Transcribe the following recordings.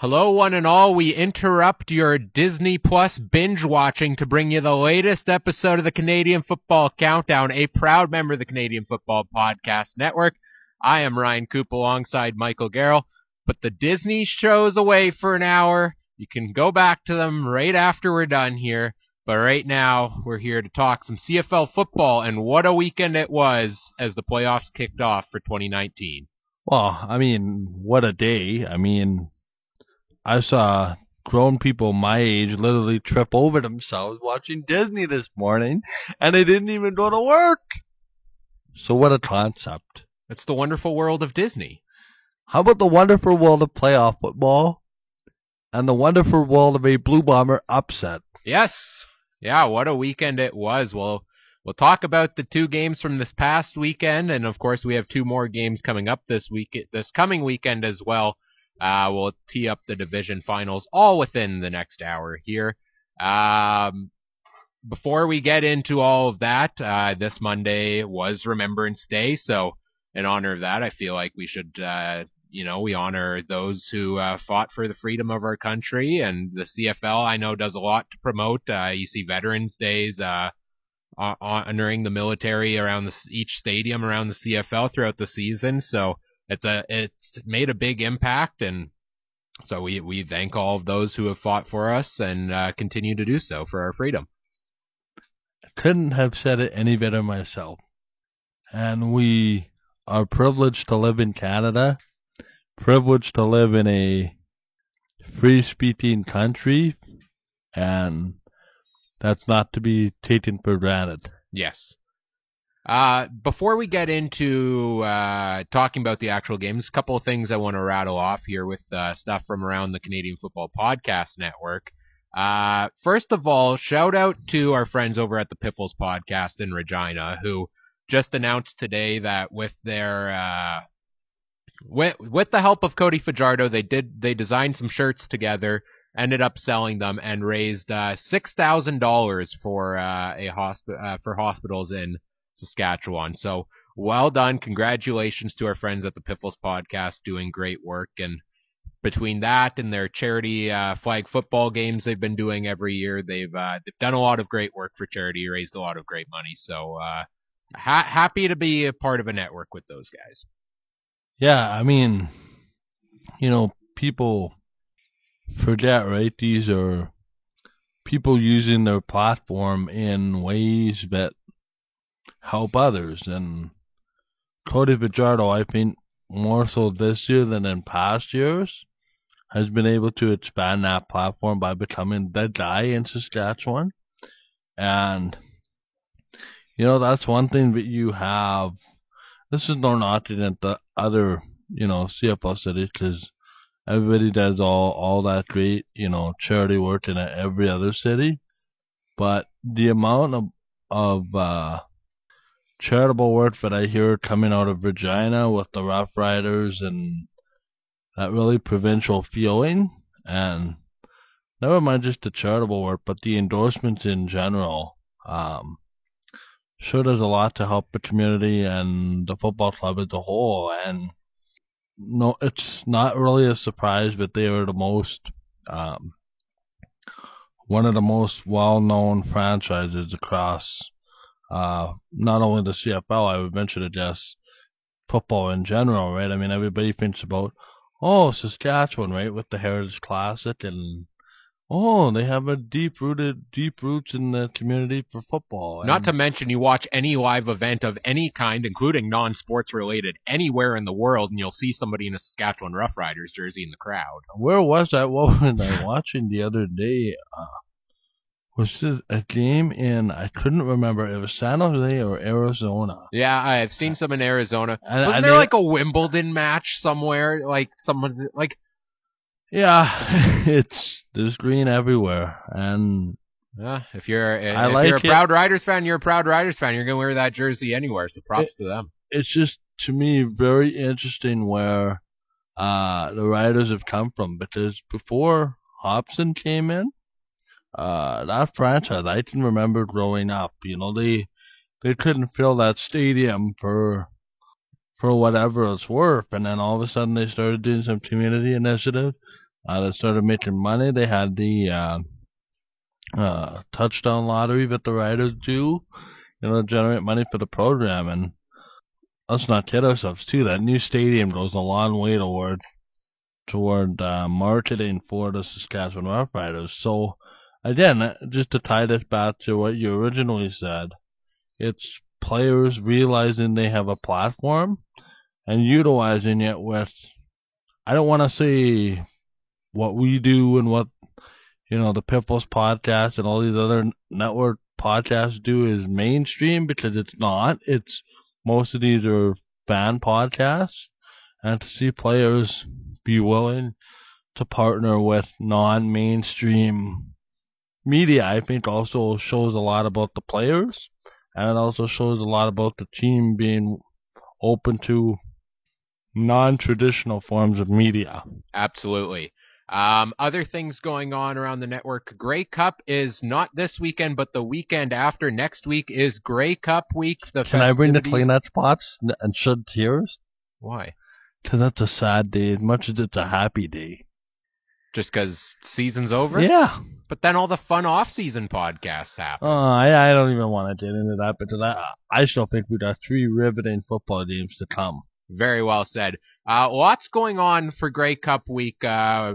Hello, one and all. We interrupt your Disney Plus binge watching to bring you the latest episode of the Canadian Football Countdown, a proud member of the Canadian Football Podcast Network. I am Ryan Koop alongside Michael Gerl. Put the Disney shows away for an hour. You can go back to them right after we're done here. But right now, we're here to talk some CFL football, and what a weekend it was as the playoffs kicked off for 2019. Well, I mean, what a day. I mean, I saw grown people my age literally trip over themselves watching Disney this morning, and they didn't even go to work. So what a concept. It's the wonderful world of Disney. How about the wonderful world of playoff football and the wonderful world of a Blue Bomber upset? Yes. Yeah, what a weekend it was. Well, we'll talk about the two games from this past weekend, and of course we have two more games coming up this week, this coming weekend as well. Uh, we'll tee up the division finals all within the next hour here. Um, before we get into all of that, uh, this Monday was Remembrance Day, so in honor of that, I feel like we should, uh, you know, we honor those who uh, fought for the freedom of our country, and the CFL I know does a lot to promote. Uh, you see Veterans Days, uh, honoring the military around the, each stadium around the CFL throughout the season. So it's a it's made a big impact, and so we we thank all of those who have fought for us and uh, continue to do so for our freedom. Couldn't have said it any better myself. And we are privileged to live in Canada, privileged to live in a free speaking country, and that's not to be taken for granted. Yes. Uh, before we get into uh, talking about the actual games, a couple of things I want to rattle off here with uh, stuff from around the Canadian Football Podcast Network. Uh, first of all, shout out to our friends over at the Piffles Podcast in Regina, who just announced today that with their uh, with with the help of Cody Fajardo, they did they designed some shirts together, ended up selling them, and raised uh, six thousand dollars for a hosp- for hospitals in Saskatchewan. So well done. Congratulations to our friends at the Piffles podcast doing great work. And between that and their charity uh, flag football games they've been doing every year, they've uh, they've done a lot of great work for charity, raised a lot of great money. So uh, ha- happy to be a part of a network with those guys. Yeah, I mean, you know, people forget, right? These are people using their platform in ways that help others. And Cody Fajardo, I think, more so this year than in past years, has been able to expand that platform by becoming the guy in Saskatchewan. And, you know, that's one thing that you have. This is no knocking at the other, you know, CFL cities because everybody does all, all that great, you know, charity work in every other city. But the amount of, of, uh, charitable work that I hear coming out of Regina with the Rough Riders and that really provincial feeling. And never mind just the charitable work, but the endorsements in general. Um, sure does a lot to help the community and the football club as a whole. And no, it's not really a surprise that they are the most, um, one of the most well-known franchises across uh, not only the CFL, I would venture to guess football in general, right? I mean, everybody thinks about, oh, Saskatchewan, right, with the Heritage Classic, and oh, they have a deep rooted, deep roots in the community for football. Not to mention, you watch any live event of any kind, including non-sports related, anywhere in the world, and you'll see somebody in a Saskatchewan Roughriders jersey in the crowd. Where was that? What was I watching the other day? Uh, was a game in I couldn't remember it was San Jose or Arizona. Yeah, I've seen some in Arizona. And- Wasn't and there they- like a Wimbledon match somewhere? Like someone's like Yeah, it's there's green everywhere, and Yeah, if you're if I like you're a it. proud Riders fan, you're a proud Riders fan. You're gonna wear that jersey anywhere. So props to them. it's just to me very interesting where uh the riders have come from because before Hopson came in, uh that franchise I can remember growing up, you know, they they couldn't fill that stadium for for whatever it's worth and then all of a sudden they started doing some community initiative. Uh they started making money. They had the uh uh touchdown lottery that the Riders do, you know, to generate money for the program and let's not kid ourselves too. That new stadium goes a long way toward toward uh, marketing for the Saskatchewan Roughriders. So again, just to tie this back to what you originally said, it's players realizing they have a platform and utilizing it with. I don't want to say what we do and what you know the Piffles podcast and all these other network podcasts do is mainstream because it's not. It's most of these are fan podcasts, and to see players be willing to partner with non-mainstream media, I think also shows a lot about the players, and it also shows a lot about the team being open to non-traditional forms of media. Absolutely. Um, other things going on around the network. Grey Cup is not this weekend, but the weekend after. Next week is Grey Cup week. The Can I bring the Kleenex spots and shed tears? Why? Because that's a sad day as much as it's a happy day. Just because season's over? Yeah. But then all the fun off-season podcasts happen. Uh, I, I don't even want to get into that because I, I still think we got three riveting football games to come. Very well said. Uh, lots going on for Grey Cup week. Uh,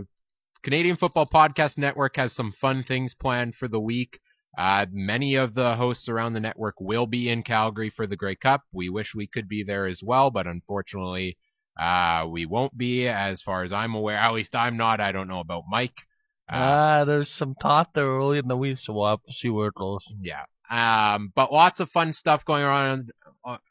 Canadian Football Podcast Network has some fun things planned for the week. Uh, many of the hosts around the network will be in Calgary for the Grey Cup. We wish we could be there as well, but unfortunately, uh, we won't be as far as I'm aware. At least I'm not. I don't know about Mike. Uh, Ah, there's some talk there early in the week, so we'll have to see where it goes. yeah. Um, but lots of fun stuff going on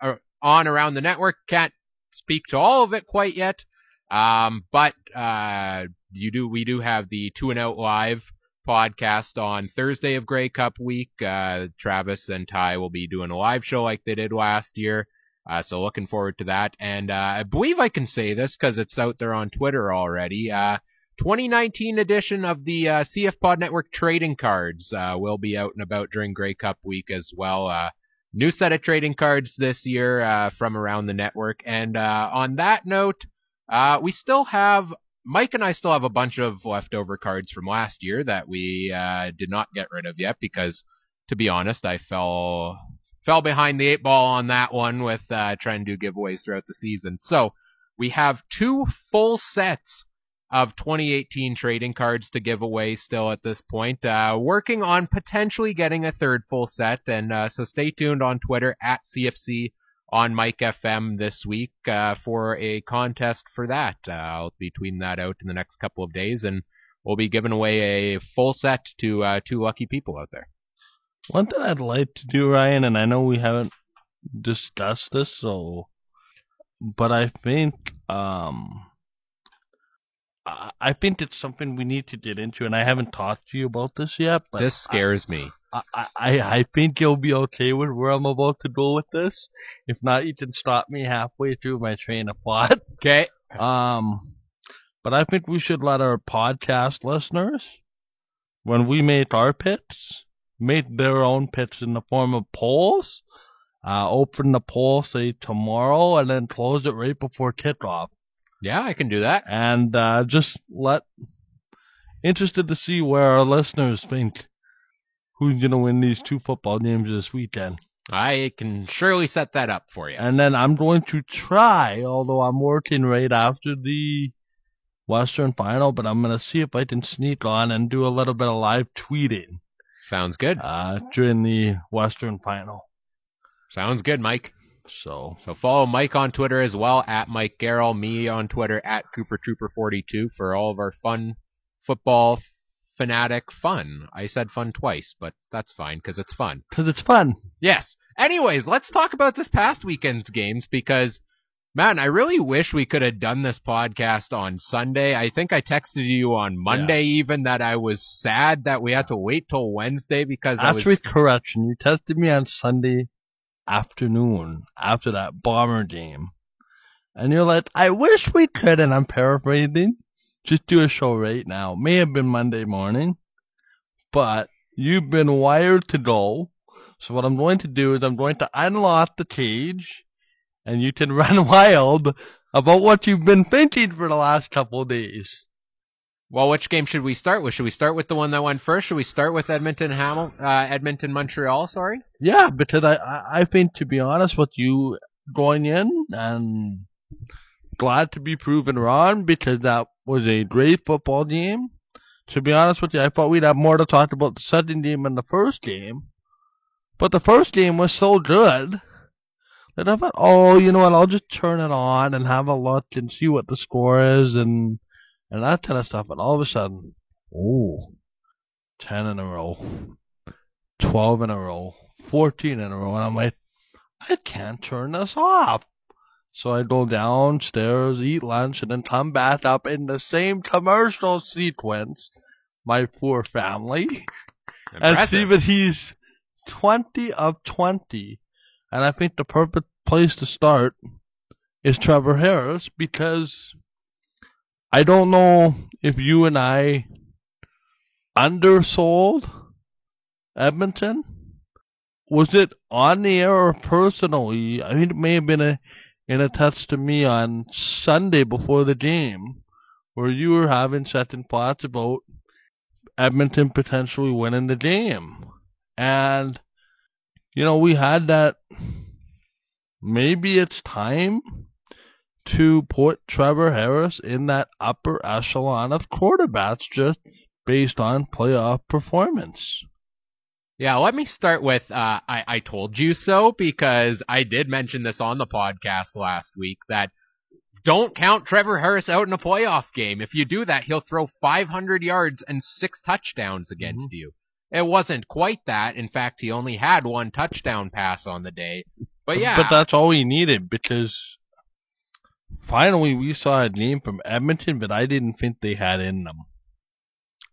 uh, on around the network. Can't speak to all of it quite yet. Um, but uh, you do we do have the Two and Out Live podcast on Thursday of Grey Cup week. Uh, Travis and Ty will be doing a live show like they did last year. Uh, so looking forward to that. And uh, I believe I can say this because it's out there on Twitter already. Uh, 2019 edition of the uh, CF Pod Network trading cards uh, will be out and about during Grey Cup week as well. Uh, new set of trading cards this year from around the network. And on that note, we still have Mike and I still have a bunch of leftover cards from last year that we did not get rid of yet because, to be honest, I fell fell behind the eight ball on that one with uh, trying to do giveaways throughout the season. So we have two full sets of 2018 trading cards to give away still at this point. Uh, working on potentially getting a third full set, and uh, so stay tuned on Twitter at CFC on Mike FM this week uh, for a contest for that. Uh, I'll be tweeting that out in the next couple of days, and we'll be giving away a full set to uh, two lucky people out there. One thing I'd like to do, Ryan, and I know we haven't discussed this, so, but I think, um, I I think it's something we need to get into, and I haven't talked to you about this yet. But this scares me. I, I, I I think you'll be okay with where I'm about to go with this. If not, you can stop me halfway through my train of thought. Okay. Um, but I think we should let our podcast listeners, when we make our picks, make their own pitch in the form of polls. Uh, open the poll, say tomorrow, and then close it right before kickoff. Yeah, I can do that. And uh, just let interested to see where our listeners think who's gonna win these two football games this weekend. I can surely set that up for you. And then I'm going to try, although I'm working right after the Western final, but I'm gonna see if I can sneak on and do a little bit of live tweeting Sounds good. uh, during the Western final. Sounds good, Mike. So So follow Mike on Twitter as well at Mike Gerl, me on Twitter at Cooper Trooper 42 for all of our fun football fanatic fun. I said fun twice, but that's fine because it's fun. because it's fun. Yes. Anyways, let's talk about this past weekend's games because Man, I really wish we could have done this podcast on Sunday. I think I texted you on Monday even that I was sad that we had to wait till Wednesday because I Actually, was correction. You tested me on Sunday afternoon after that bomber game. And you're like, I wish we could, and I'm paraphrasing, just do a show right now. May have been Monday morning, but you've been wired to go. So what I'm going to do is I'm going to unlock the cage, and you can run wild about what you've been thinking for the last couple of days. Well, which game should we start with? Should we start with the one that went first? Should we start with Edmonton Hamil uh, Edmonton Montreal, sorry? Yeah, because I, I, I think to be honest with you, going in and glad to be proven wrong because that was a great football game. To be honest with you, I thought we'd have more to talk about the second game than the first game. But the first game was so good that I thought, oh, you know what, I'll just turn it on and have a look and see what the score is and and that kind of stuff. And all of a sudden, oh, 10 in a row, 12 in a row, 14 in a row. And I'm like, I can't turn this off. So I go downstairs, eat lunch, and then come back up in the same commercial sequence, my poor family, and see that he's 20 of 20. And I think the perfect place to start is Trevor Harris because I don't know if you and I undersold Edmonton. Was it on the air or personally? I mean, it may have been a, in a text to me on Sunday before the game where you were having second thoughts about Edmonton potentially winning the game. And, you know, we had that. Maybe it's time to put Trevor Harris in that upper echelon of quarterbacks just based on playoff performance. Yeah, let me start with uh, I, I told you so because I did mention this on the podcast last week that don't count Trevor Harris out in a playoff game. If you do that, he'll throw 500 yards and six touchdowns against you. It wasn't quite that. In fact, he only had one touchdown pass on the day. But yeah, But that's all we needed because finally we saw a game from Edmonton that I didn't think they had in them.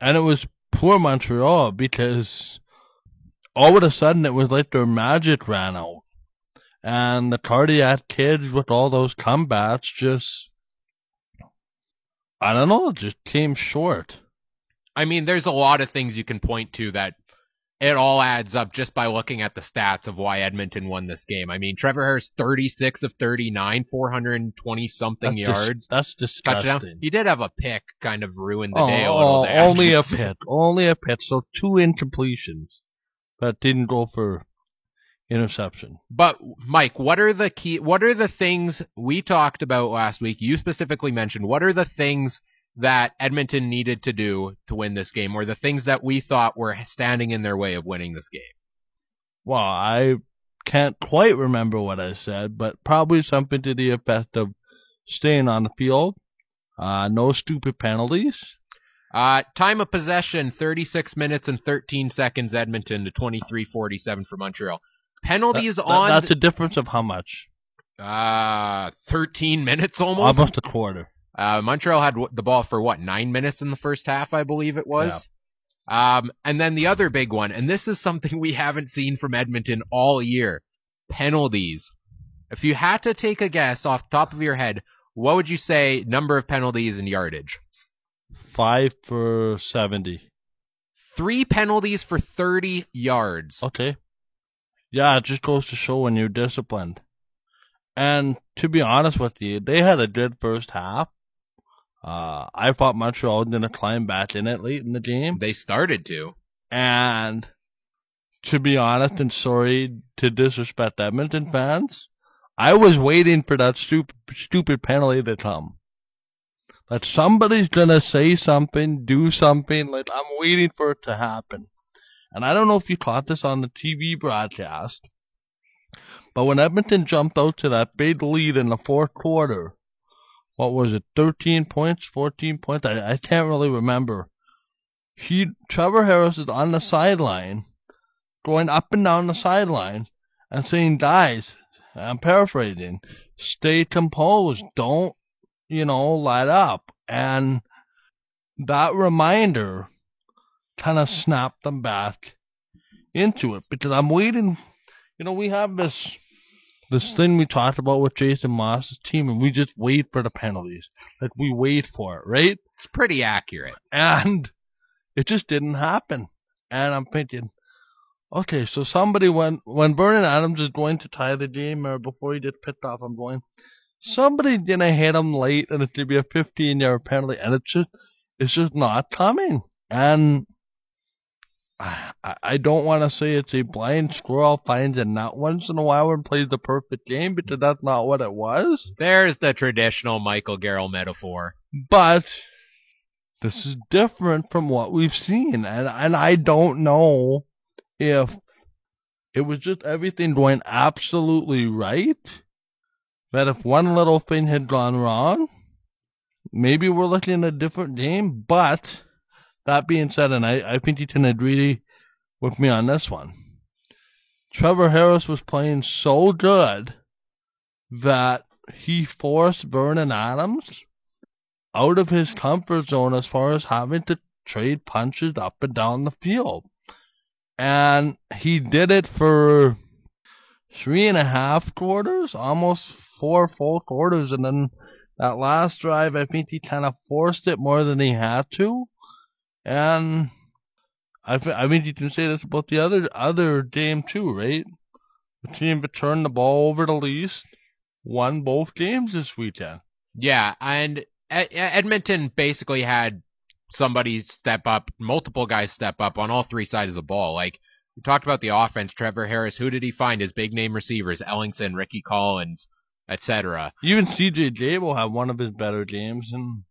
And it was poor Montreal because all of a sudden it was like their magic ran out. And the cardiac kids with all those comebacks just, I don't know, just came short. I mean, there's a lot of things you can point to that it all adds up just by looking at the stats of why Edmonton won this game. I mean, Trevor Harris, 36 of 39, 420 something That's dis- yards. that's touchdown. disgusting. He did have a pick, kind of ruined the Oh, day a little oh, there. only a pick, only a pit. So two incompletions, but didn't go for interception. But Mike, what are the key? What are the things we talked about last week? You specifically mentioned. What are the things that Edmonton needed to do to win this game, or the things that we thought were standing in their way of winning this game? Well, I can't quite remember what I said, but probably something to the effect of staying on the field, uh, no stupid penalties. Uh, time of possession, 36 minutes and 13 seconds, Edmonton to 23:47 for Montreal. Penalties That- that- on that's a difference of how much? uh 13 minutes almost. Almost a quarter. Uh, Montreal had the ball for what nine minutes in the first half, I believe it was. Um, and then the other big one, and this is something we haven't seen from Edmonton all year: penalties. If you had to take a guess off the top of your head, what would you say number of penalties and yardage? Five for seventy. Three penalties for 30 yards. Okay. Yeah, it just goes to show when you're disciplined. And to be honest with you, they had a good first half. Uh, I thought Montreal was going to climb back in it late in the game. They started to. And to be honest, and sorry to disrespect Edmonton fans, I was waiting for that stupid, stupid penalty to come. That somebody's gonna say something, do something, like I'm waiting for it to happen. And I don't know if you caught this on the TV broadcast, but when Edmonton jumped out to that big lead in the fourth quarter, what was it, 13 points, 14 points? I, I can't really remember. He, Trevor Harris is on the sideline, going up and down the sideline, and saying, guys, I'm paraphrasing. Stay composed. Don't, you know, light up. And that reminder kind of snapped them back into it because I'm waiting. You know, we have this this thing we talked about with Jason Maas's team, and we just wait for the penalties. Like we wait for it, right? It's pretty accurate. And it just didn't happen. And I'm thinking, okay, so somebody when when Vernon Adams is going to tie the game or before he gets picked off, I'm going, somebody didn't hit him late, and it's gonna be a 15 yard penalty, and it's just it's just not coming. And I, I don't want to say it's a blind squirrel finds a nut once in a while and plays the perfect game because that's not what it was. There's the traditional Michael Gerl metaphor. But this is different from what we've seen, and and I don't know if it was just everything going absolutely right. That if one little thing had gone wrong, maybe we're looking at a different game. But that being said, and I, I think you can agree with me on this one. Trevor Harris was playing so good that he forced Vernon Adams out of his comfort zone as far as having to trade punches up and down the field. And he did it for three and a half quarters, almost four full quarters. And then that last drive, I think he kind of forced it more than he had to. And I, I mean, you can say this about the other other game too, right? The team that turned the ball over the least won both games this weekend. Yeah, and Edmonton basically had somebody step up, multiple guys step up on all three sides of the ball. Like we talked about the offense, Trevor Harris. Who did he find? His big name receivers: Ellingson, Ricky Collins, etc. Even CJ will have one of his better games, and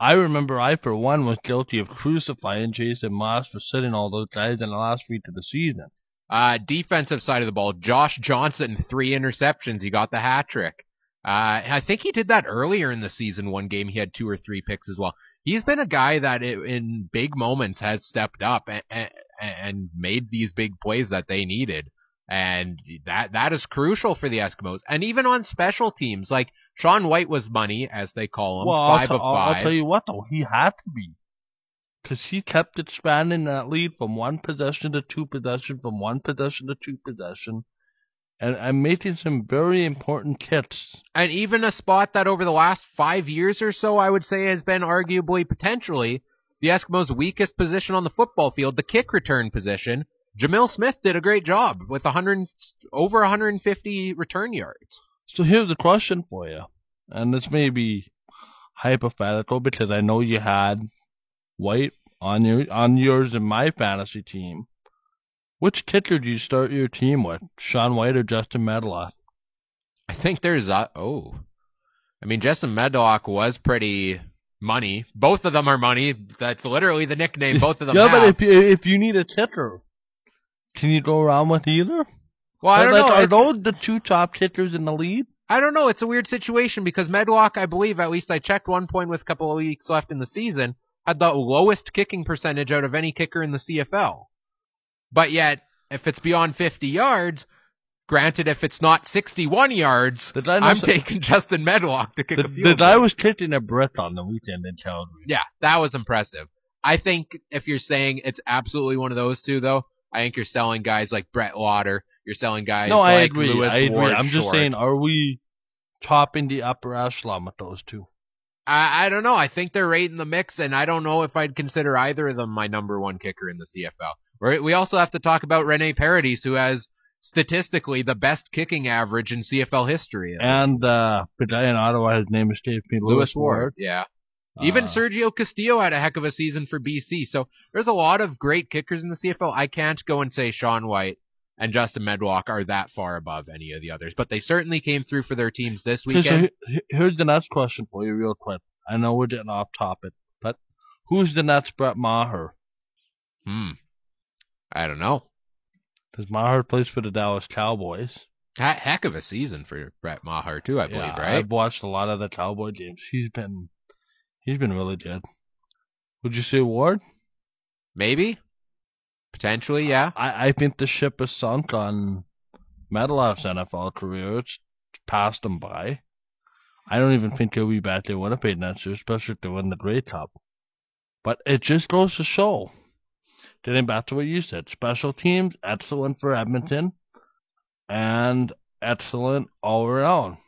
I remember I, for one, was guilty of crucifying Jason Maas for sitting all those guys in the last week of the season. Uh, defensive side of the ball, Josh Johnson, three interceptions. He got the hat trick. Uh, I think he did that earlier in the season. One game he had two or three picks as well. He's been a guy that in big moments has stepped up and, and made these big plays that they needed. And that that is crucial for the Eskimos. And even on special teams, like Sean White was money, as they call him, well, 5 I'll of 5 I'll tell you what, though, he had to be. Because he kept expanding that lead from one possession to two possession, from one possession to two possession and I'm making some very important kits. And even a spot that over the last five years or so, I would say has been arguably potentially the Eskimos' weakest position on the football field, the kick return position. Jamil Smith did a great job with 100 over 150 return yards. So here's the question for you, and this may be hypothetical because I know you had White on your on yours and my fantasy team. Which kicker do you start your team with, Sean White or Justin Medlock? I think there's a, oh, I mean Justin Medlock was pretty money. Both of them are money. That's literally the nickname. Both of them. yeah, have. but if you, if you need a kicker, can you go around with either? Well, I don't like, know. Are It's- those the two top kickers in the lead? I don't know. It's a weird situation because Medlock, I believe, at least I checked one point with a couple of weeks left in the season, had the lowest kicking percentage out of any kicker in the CFL. But yet, if it's beyond 50 yards, granted, if it's not 61 yards, I'm taking Justin Medlock to kick The, a field the guy was kicking a breath on the weekend in Calgary. Yeah, that was impressive. I think if you're saying it's absolutely one of those two, though, I think you're selling guys like Brett Lauther. You're selling guys no, I like agree. Lewis I agree. Ward I'm just Short. saying, are we topping the upper echelon with those two? I, I don't know. I think they're right in the mix, and I don't know if I'd consider either of them my number one kicker in the CFL. We're, we also have to talk about Rene Paradis, who has statistically the best kicking average in CFL history. And uh, in Ottawa, his name escapes me, Lewis Ward. Yeah. Even Uh, Sergio Castillo had a heck of a season for BC. So there's a lot of great kickers in the CFL. I can't go and say Sean White and Justin Medlock are that far above any of the others, but they certainly came through for their teams this so weekend. he- here's the next question for you, real quick. I know we're getting off topic, but who's the next Brett Maher? Hmm. I don't know. Because Maher plays for the Dallas Cowboys. He- Heck of a season for Brett Maher too, I believe, yeah, right? I've watched a lot of the Cowboy games. He's been, he's been really good. Would you say Ward? Maybe. Potentially, yeah. I, I think the ship is sunk on Medlock's NFL career. It's passed him by. I don't even think he'll be back in Winnipeg next year, especially if they win the Grey Cup. But it just goes to show. Getting back to what you said, special teams, excellent for Edmonton, and excellent all around.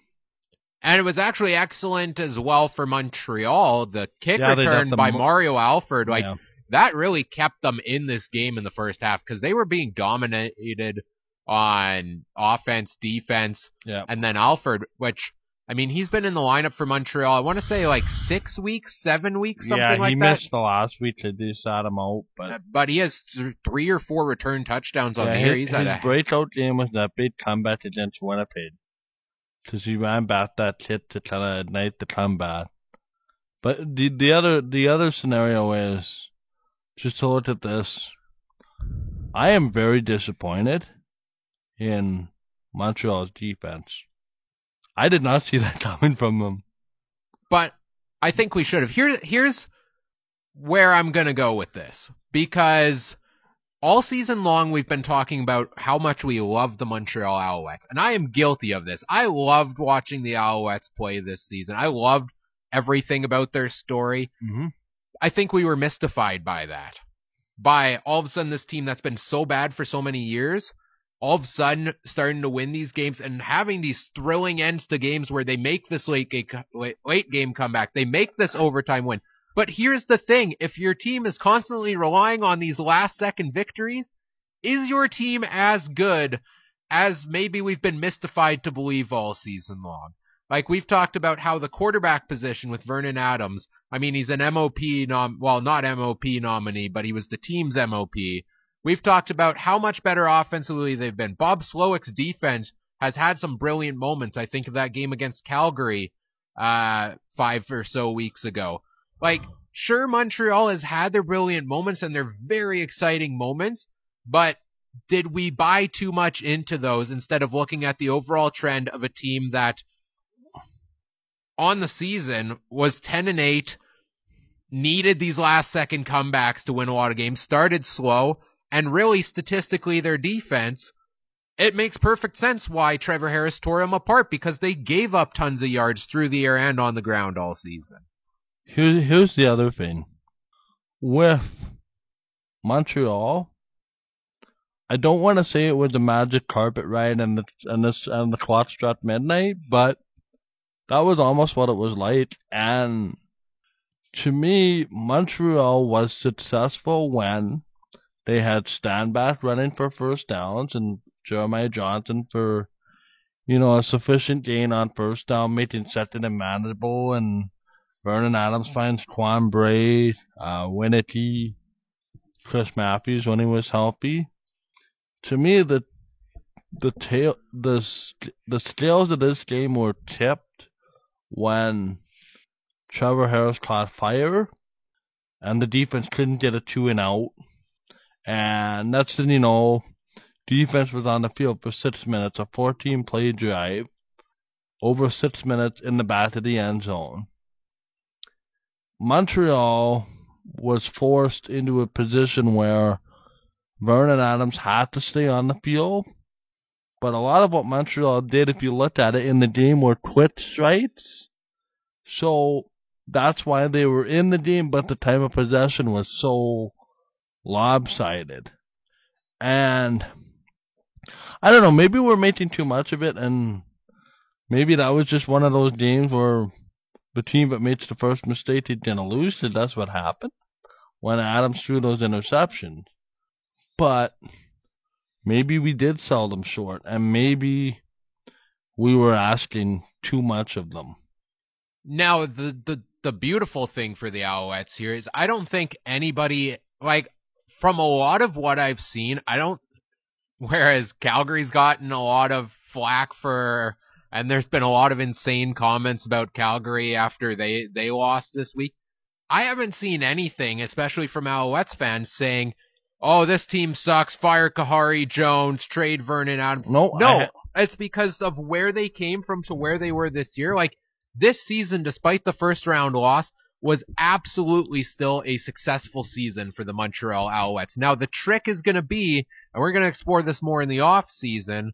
And it was actually excellent as well for Montreal. The kick Yeah, return by mo- Mario Alford, like Yeah. that really kept them in this game in the first half because they were being dominated on offense, defense, Yeah. and then Alford, which I mean, he's been in the lineup for Montreal. I want to say like six weeks, seven weeks, something like that. yeah, like he that. missed the last week. They do sat him out, but uh, But he has th- three or four return touchdowns on yeah, the year. his, He's had his a breakout game was that big comeback against Winnipeg. Because he ran back that hit to kind of ignite the comeback. But the the other the other scenario is just to look at this. I am very disappointed in Montreal's defense. I did not see that coming from them. but I think we should have. Here, here's where I'm going to go with this because all season long we've been talking about how much we love the Montreal Alouettes, and I am guilty of this. I loved watching the Alouettes play this season. I loved everything about their story. Mm-hmm. I think we were mystified by that. By all of a sudden this team that's been so bad for so many years, all of a sudden starting to win these games and having these thrilling ends to games where they make this late late game comeback. They make this overtime win. But here's the thing. If your team is constantly relying on these last second victories, is your team as good as maybe we've been mystified to believe all season long? Like we've talked about how the quarterback position with Vernon Adams, I mean, he's an MOP nom, well, not MOP nominee, but he was the team's MOP. We've talked about how much better offensively they've been. Bob Slowik's defense has had some brilliant moments. I think of that game against Calgary, uh, five or so weeks ago. Like, sure, Montreal has had their brilliant moments and their very exciting moments, but did we buy too much into those instead of looking at the overall trend of a team that on the season was 10 and 8 needed these last second comebacks to win a lot of games started slow and really statistically their defense it makes perfect sense why Trevor Harris tore them apart because they gave up tons of yards through the air and on the ground all season. Here, here's the other thing. With Montreal, I don't want to say it was a magic carpet ride and the and this and the clock struck midnight, but that was almost what it was like. And to me, Montreal was successful when they had Stanback running for first downs and Jeremiah Johnson for you know a sufficient gain on first down, making second and manageable and Vernon Adams finds Quan Bray, uh, Chris Matthews when he was healthy. To me, the the tail the the scales of this game were tipped when Trevor Harris caught fire, and the defense couldn't get a two and out. And next thing you know, defense was on the field for six minutes, a 14 play drive, over six minutes in the back of the end zone. Montreal was forced into a position where Vernon Adams had to stay on the field. But a lot of what Montreal did, if you looked at it in the game, were quick strikes. So that's why they were in the game, but the time of possession was so lopsided. And I don't know, maybe we're making too much of it, and maybe that was just one of those games where the team that makes the first mistake is gonna lose, because that's what happened when Adams threw those interceptions. But maybe we did sell them short, and maybe we were asking too much of them. Now, the, the, the beautiful thing for the Alouettes here is I don't think anybody, like, from a lot of what I've seen, I don't, whereas Calgary's gotten a lot of flack for, and there's been a lot of insane comments about Calgary after they, they lost this week. I haven't seen anything, especially from Alouettes fans, saying, oh, this team sucks, fire Khari Jones, trade Vernon Adams. No, No, I- it's because of where they came from to where they were this year. Like this season, despite the first round loss, was absolutely still a successful season for the Montreal Alouettes. Now the trick is going to be, and we're going to explore this more in the off season,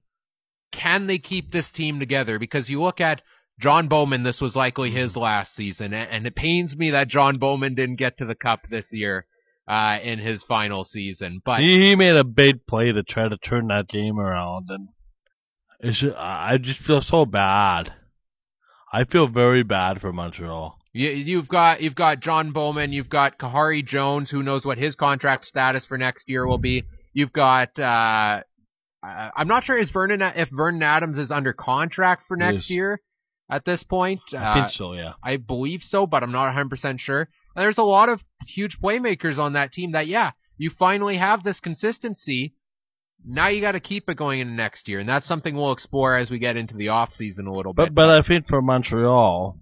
can they keep this team together? Because you look at John Bowman, this was likely his last season, and it pains me that John Bowman didn't get to the cup this year uh, in his final season. But he, he made a big play to try to turn that game around, and it's just, I just feel so bad. I feel very bad for Montreal. You, you've got you've got John Bowman, you've got Khari Jones, who knows what his contract status for next year will be. You've got uh, I'm not sure is Vernon if Vernon Adams is under contract for next year at this point. I uh, think so, yeah. I believe so, but I'm not 100% sure. And there's a lot of huge playmakers on that team that, yeah, you finally have this consistency. Now you got to keep it going into next year, and that's something we'll explore as we get into the off season a little but, bit. But I think for Montreal,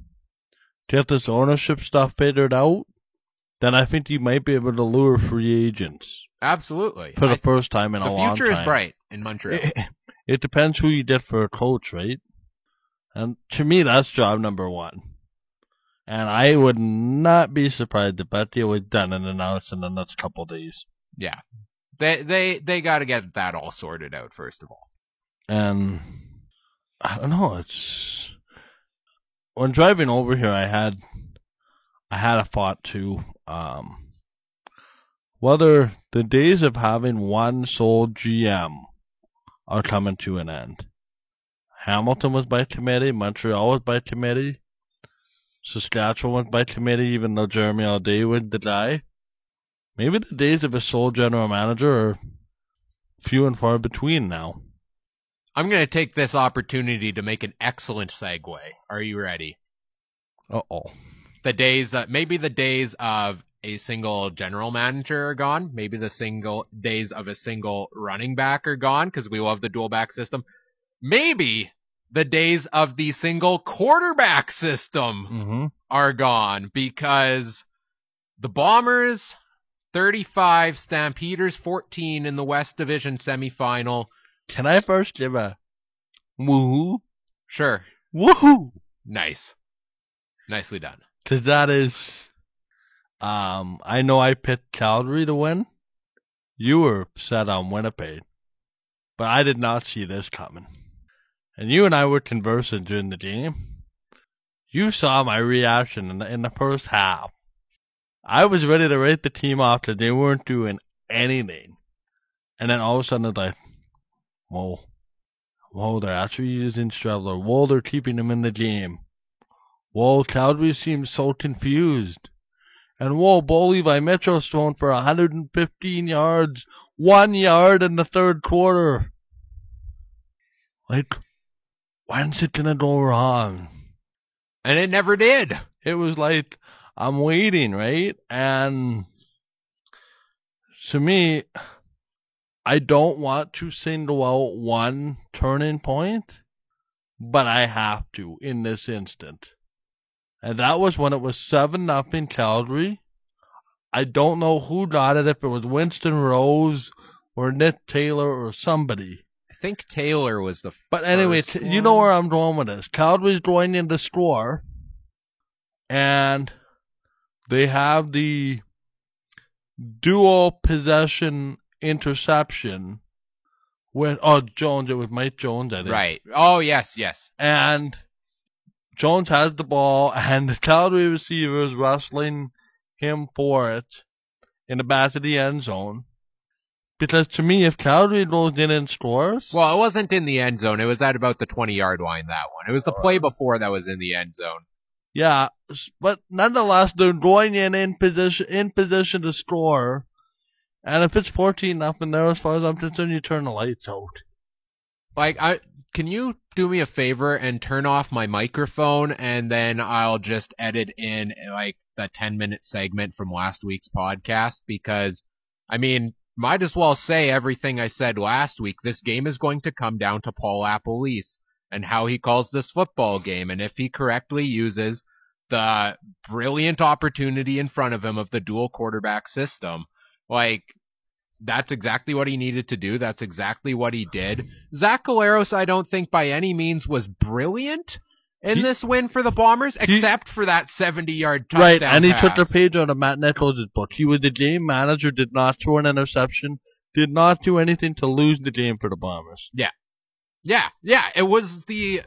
to get this ownership stuff figured out, then I think you might be able to lure free agents. Absolutely. For the I, first time in a long time. The future is bright in Montreal. It, it depends who you get for a coach, right? And to me, that's job number one. And I would not be surprised if that deal was done and announced in the next couple days. Yeah. They they they got to get that all sorted out first of all. And I don't know, it's when driving over here I had I had a thought too um whether the days of having one sole GM are coming to an end. Hamilton was by committee. Montreal was by committee. Saskatchewan was by committee, even though Jeremy O'Day would die. Maybe the days of a sole general manager are few and far between now. I'm going to take this opportunity to make an excellent segue. Are you ready? Uh oh. The days, uh, maybe the days of a single general manager are gone. Maybe the single days of a single running back are gone because we love the dual back system. Maybe the days of the single quarterback system mm-hmm. are gone because the Bombers 35, Stampeders 14 in the West Division semifinal. Can I first give a woohoo? Sure. Woohoo! Nice. Nicely done. Cause that is, um, I know I picked Calgary to win. You were set on Winnipeg, but I did not see this coming and you and I were conversing during the game. You saw my reaction in the, in the first half. I was ready to rate the team off that they weren't doing anything. And then all of a sudden it's like, whoa, whoa, they're actually using Streveler. Whoa, they're keeping him in the game. Whoa, Calgary seems so confused. And whoa, Bo Levi Mitchell's thrown for 115 yards, one yard in the third quarter. Like, when's it gonna go wrong? And it never did. It was like, I'm waiting, right? And to me, I don't want to single out one turning point, but I have to in this instant. And that was when it was 7 nothing Calgary. I don't know who got it, if it was Winston Rose or Nick Taylor or somebody I think Taylor was the. But anyway, t- you know where I'm going with this. Calgary's going in the score, and they have the dual possession interception with oh Jones. It was Mike Jones, I think. Right. Oh yes, yes. And Jones has the ball, and the Calgary receiver is wrestling him for it in the back of the end zone. Because to me, if Calgary goes in and scores, well, it wasn't in the end zone. It was at about the twenty yard line. That one. It was the play uh, before that was in the end zone. Yeah, but nonetheless, they're going in in position in position to score. And if it's fourteen nothing there, as far as I'm concerned, you turn the lights out. Like, I can you do me a favor and turn off my microphone, and then I'll just edit in like the ten minute segment from last week's podcast because, I mean, might as well say everything I said last week. This game is going to come down to Paul LaPolice and how he calls this football game. And if he correctly uses the brilliant opportunity in front of him of the dual quarterback system, like that's exactly what he needed to do. That's exactly what he did. Zach Collaros, I don't think by any means was brilliant in he, this win for the Bombers, except he, for that 70 yard touchdown. Right, and he pass. took the page out of Matt Nichols' book. He was the game manager, did not throw an interception, did not do anything to lose the game for the Bombers. Yeah. Yeah, yeah, it was the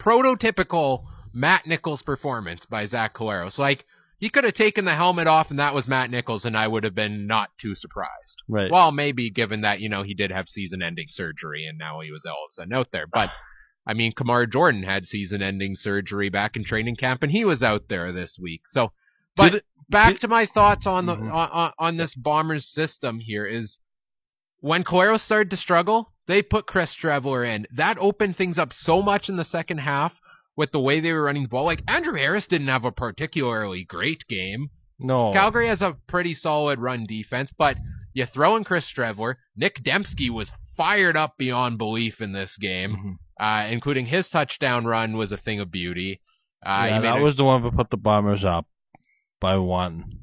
prototypical Matt Nichols performance by Zach Collaros. Like he could have taken the helmet off and that was Matt Nichols and I would have been not too surprised. Right. Well, maybe given that, you know, he did have season ending surgery and now he was all of a sudden out there. But I mean, Kamar Jorden had season ending surgery back in training camp and he was out there this week. So, but Did back did- to my thoughts on the Mhm. on, on, on this Bombers system here is when Collaros started to struggle, they put Chris Streveler in. That opened things up so much in the second half with the way they were running the ball. Like Andrew Harris didn't have a particularly great game. no. Calgary has a pretty solid run defense, but you throw in Chris Streveler. Nic Demski was fired up beyond belief in this game, Mhm. uh, including his touchdown run was a thing of beauty. Uh, yeah, that a- was the one that put the Bombers up by one.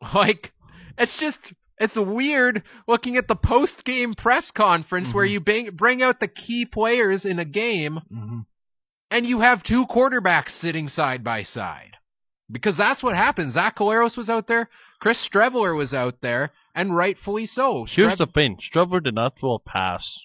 like it's just it's weird looking at the post game press conference where Mhm. you bring bring out the key players in a game Mm-hmm. And you have two quarterbacks sitting side by side. Because that's what happened. Zach Collaros was out there, Chris Streveler was out there, and rightfully so. Here's Strev- the thing: Streveler did not throw a pass.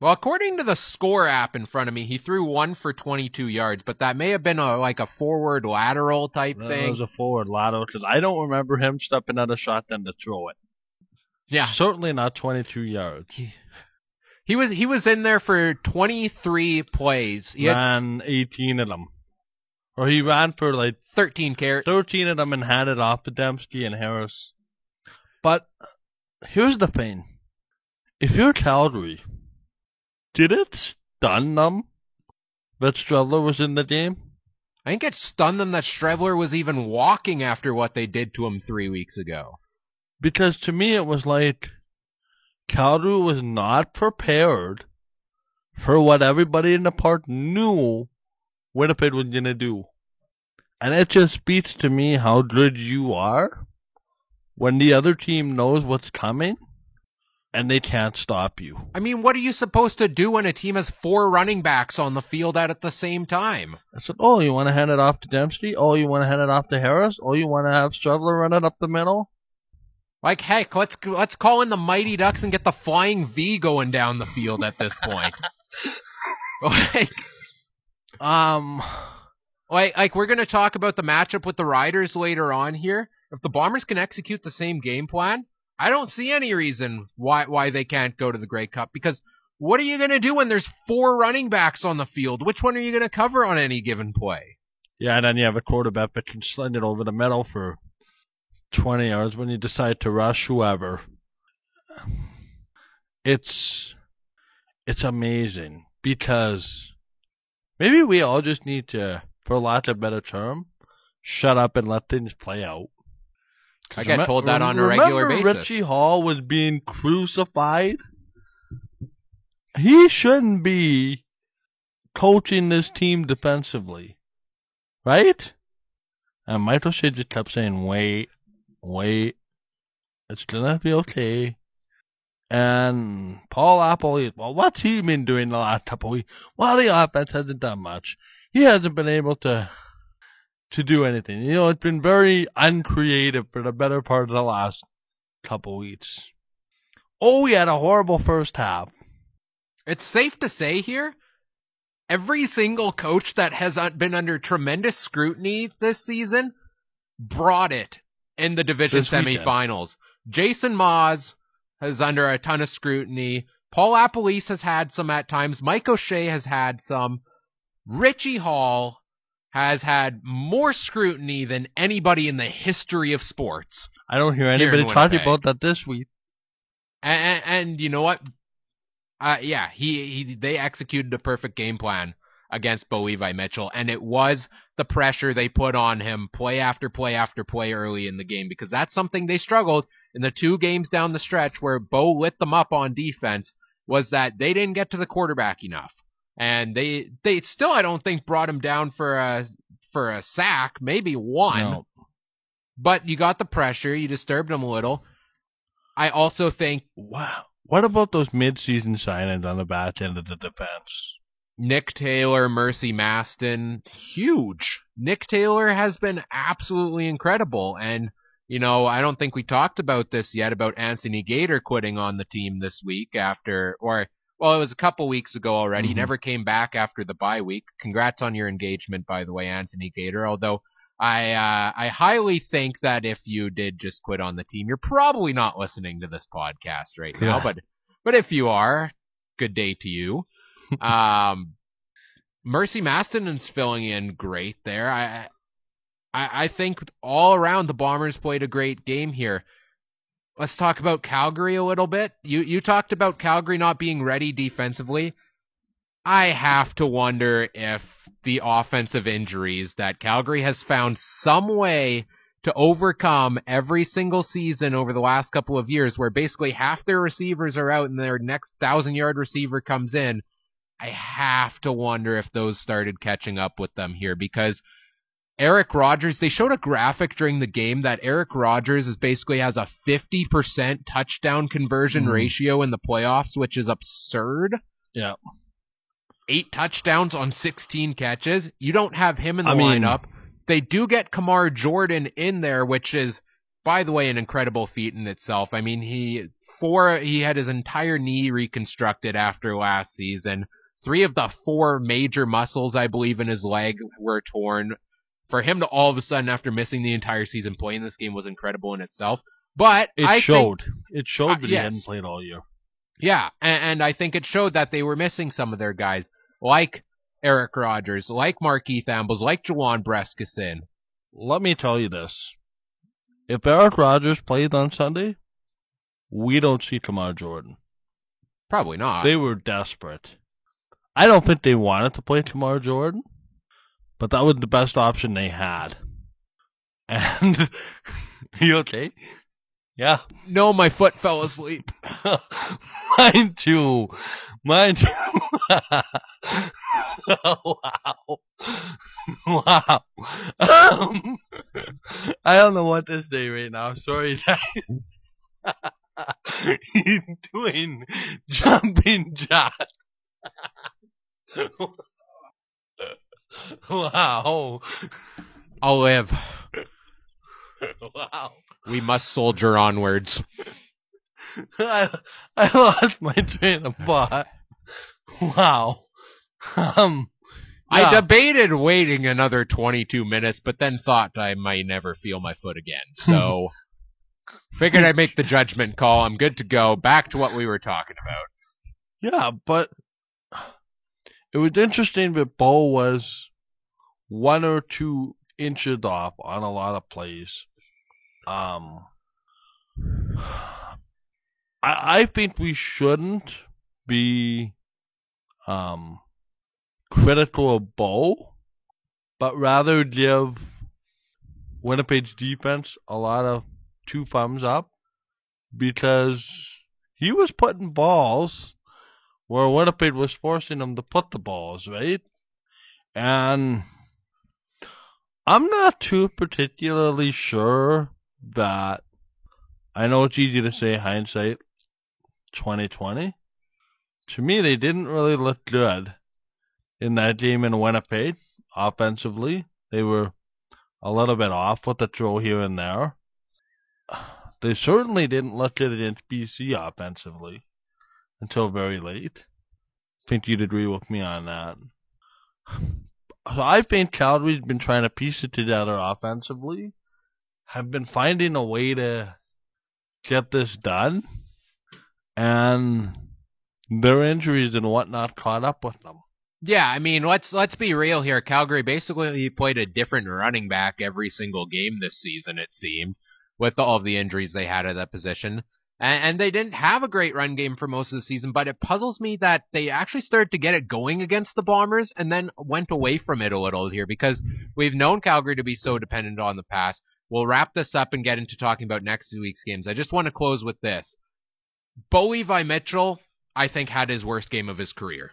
well, according to the score app in front of me, he threw one for 22 yards, but that may have been a like a forward lateral type That thing. was a forward lateral because I don't remember him stepping out a shotgun to throw it. yeah, Certainly not 22 yards. He, was he was in there for 23 plays. He had ran 18 of them, or he ran for like 13 carries. 13 of them and handed off to Demski and Harris. But here's the thing: if you're Calgary, did it stun them that Streveler was in the game? I think it stunned them that Streveler was even walking after what they did to him three weeks ago. Because to me, it was like Calgary was not prepared for what everybody in the park knew Winnipeg was going to do. And it just speaks to me how good you are when the other team knows what's coming and they can't stop you. I mean, what are you supposed to do when a team has four running backs on the field out at the same time? I said, Oh, you want to hand it off to Demski? Oh, you want to hand it off to Harris? Oh, you want to have Streveler run it up the middle? Like, heck, let's let's call in the Mighty Ducks and get the flying V going down the field at this point. like, Um, like, like we're gonna talk about the matchup with the Riders later on here. If the Bombers can execute the same game plan, I don't see any reason why why they can't go to the Grey Cup. Because what are you gonna do when there's four running backs on the field? Which one are you gonna cover on any given play? Yeah, and then you have a quarterback that can send it over the middle for 20 yards when you decide to rush whoever. It's it's amazing because maybe we all just need to, for lack of a better term, shut up and let things play out. I get remem- told that on a regular remember basis. Richie Hall was being crucified. He shouldn't be coaching this team defensively, right? And Mike O'Shea just kept saying, "Wait, wait, it's gonna be okay." And Paul LaPolice, well, what's he been doing the last couple weeks? Well, the offense hasn't done much. He hasn't been able to to do anything. You know, it's been very uncreative for the better part of the last couple weeks. Oh, we had a horrible first half. It's safe to say here, every single coach that has uh, been under tremendous scrutiny this season brought it in the division This weekend. semifinals. Jason Maas is under a ton of scrutiny. Paul LaPolice has had some at times. Mike O'Shea has had some. Richie Hall has had more scrutiny than anybody in the history of sports. I don't hear anybody talking about that this week. And, and you know what? Uh, yeah, he, he they executed a perfect game plan against Bo Levi Mitchell, and it was the pressure they put on him play after play after play early in the game because that's something they struggled in the two games down the stretch where Bo lit them up on defense was that they didn't get to the quarterback enough, and they they still I don't think brought him down for a for a sack, maybe one No. but you got the pressure, you disturbed him a little. I also think Wow. What about those mid-season signings on the back end of the defense? Nick Taylor, Mercy Maston, huge. Nick Taylor has been absolutely incredible. And, you know, I don't think we talked about this yet about Anthony Gaitor quitting on the team this week after, or well, it was a couple weeks ago already. He Mhm. never came back after the bye week. Congrats on your engagement, by the way, Anthony Gaitor. Although I uh, I highly think that if you did just quit on the team, you're probably not listening to this podcast right now. Yeah. But but if you are, good day to you. um, Mercy Maston's filling in great there. I, I I think all around the Bombers played a great game here. Let's talk about Calgary a little bit. You you talked about Calgary not being ready defensively. I have to wonder if the offensive injuries that Calgary has found some way to overcome every single season over the last couple of years, where basically half their receivers are out and their next thousand yard receiver comes in. I have to wonder if those started catching up with them here because Eric Rogers, they showed a graphic during the game that Eric Rogers is basically has a 50% touchdown conversion Mhm. ratio in the playoffs, which is absurd. Yeah. Eight touchdowns on 16 catches. You don't have him in the I mean- lineup. They do get Kamar Jorden in there, which is, by the way, an incredible feat in itself. I mean, he four he had his entire knee reconstructed after last season. Three of the four major muscles, I believe, in his leg were torn. For him to all of a sudden, after missing the entire season playing this game, was incredible in itself. But It I think- showed. it showed Uh, that he yes. hadn't played all year. yeah, and, and I think it showed that they were missing some of their guys, like Eric Rogers, like Markeith Ambles, like Juwan Brescacin. Let me tell you this. If Eric Rogers played on Sunday, we don't see Kamar Jorden. Probably not. They were desperate. I don't think they wanted to play Kamar Jorden, but that was the best option they had. And you okay? Yeah. no, my foot fell asleep. Mine too. Mine too. oh, wow. Wow. Um, I don't know what to say right now. Sorry, guys. He's doing jumping jack. Wow. I'll live. Wow. We must soldier onwards. I, I lost my train of thought. Wow. Um, I debated waiting another 22 minutes, but then thought I might never feel my foot again. So, figured I'd make the judgment call. I'm good to go. Back to what we were talking about. Yeah, but it was interesting that Bo was one or two inches off on a lot of plays. Um, I I think we shouldn't be um critical of Bo, but rather give Winnipeg's defense a lot of two thumbs up because he was putting balls where Winnipeg was forcing them to put the balls, right? And I'm not too particularly sure that I know it's easy to say hindsight 2020. To me, they didn't really look good in that game in Winnipeg offensively. They were a little bit off with the throw here and there. They certainly didn't look good against BC offensively until very late. I think you'd agree with me on that. So I think Calgary's been trying to piece it together offensively, have been finding a way to get this done, and their injuries and whatnot caught up with them. Yeah, I mean, let's let's be real here. Calgary basically played a different running back every single game this season. It seemed with all of the injuries they had at that position, and, they didn't have a great run game for most of the season. But it puzzles me that they actually started to get it going against the Bombers, and then went away from it a little here because we've known Calgary to be so dependent on the pass. We'll wrap this up and get into talking about next week's games. I just want to close with this: Bo Levi Mitchell, I think, had his worst game of his career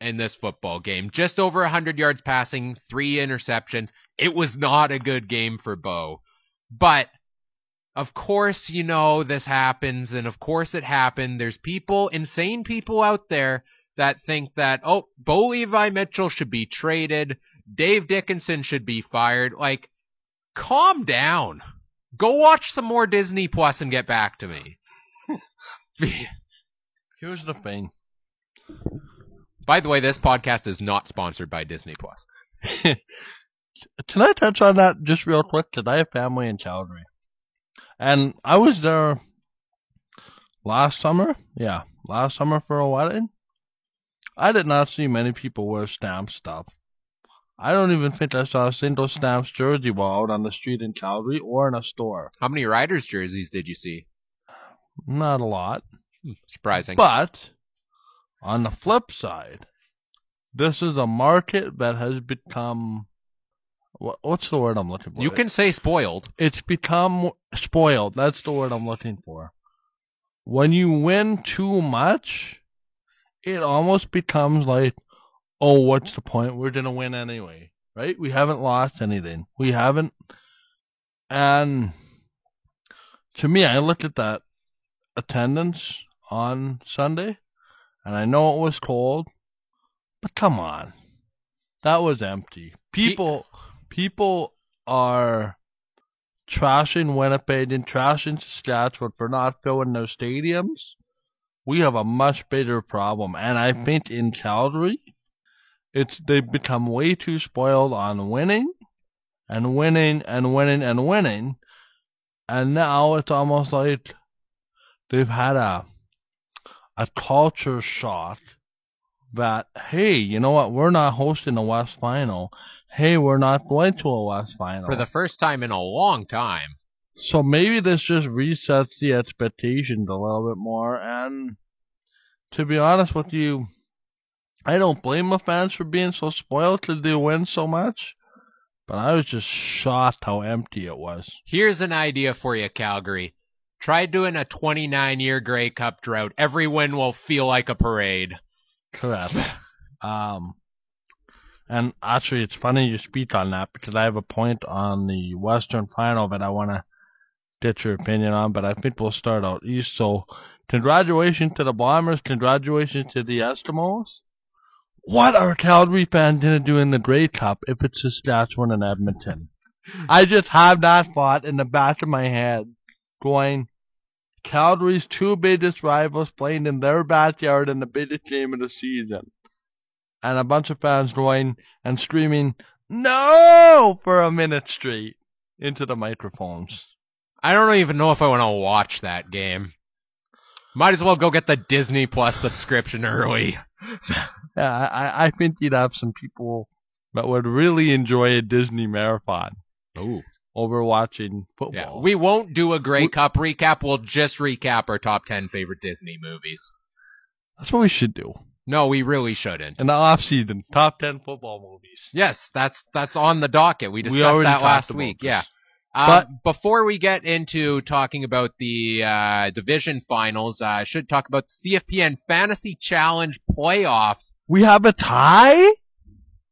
in this football game. Just over 100 yards passing, three interceptions. It was not a good game for Bo. But, of course, you know, this happens, and of course it happened. There's people, insane people out there that think that, oh, Bo Levi Mitchell should be traded. Dave Dickenson should be fired. Like, calm down. Go watch some more Disney Plus and get back to me. Here's the thing. By the way, this podcast is not sponsored by Disney Plus. Can I touch on that just real quick? Cause I have family in Calgary, and I was there last summer. Yeah, last summer for a wedding. I did not see many people wear stamp stuff. I don't even think I saw a single Stamps jersey ball out on the street in Calgary or in a store. How many Riders jerseys did you see? Not a lot. Hmm, surprising. But on the flip side, this is a market that has become what's the word I'm looking for? you can say spoiled. It's become spoiled. That's the word I'm looking for. When you win too much, it almost becomes like, oh, what's the point? We're gonna win anyway, right? We haven't lost anything. We haven't. And to me, I looked at that attendance on Sunday, and I know it was cold, but come on, that was empty. People, people are trashing Winnipeg and trashing Saskatchewan for not filling their stadiums. We have a much bigger problem, and I mm. think in Calgary, it's they've become way too spoiled on winning, and winning and winning and winning, and now it's almost like they've had a a culture shock that hey, you know what? We're not hosting a West Final. Hey, we're not going to a West Final. For the first time in a long time. so maybe this just resets the expectations a little bit more. And to be honest with you, I don't blame the fans for being so spoiled because they win so much. But I was just shocked how empty it was. Here's an idea for you, Calgary. Try doing a 29 year Grey Cup drought. Every win will feel like a parade. Correct. Um, and actually, it's funny you speak on that because I have a point on the Western Final that I want to get your opinion on, but I think we'll start out east. So, congratulations to the Bombers. Congratulations to the Eskimos. What are Calgary fans going to do in the Grey Cup if it's Saskatchewan and Edmonton? I just have that thought in the back of my head going, Calgary's two biggest rivals playing in their backyard in the biggest game of the season. And a bunch of fans going and screaming, no, for a minute straight into the microphones. I don't even know if I want to watch that game. Might as well go get the Disney Plus subscription early. Yeah, I, I think you'd have some people that would really enjoy a Disney marathon Ooh. over watching Yeah. football. We won't do a Grey We- Cup recap. We'll just recap our top 10 favorite Disney movies. That's what we should do. No, we really shouldn't. In the off season, top 10 football movies. Yes, that's that's on the docket. We We discussed already that last week. this. Yeah. Uh, before we get into talking about the uh, division finals, uh, I should talk about the CFPN Fantasy Challenge playoffs. We have a tie?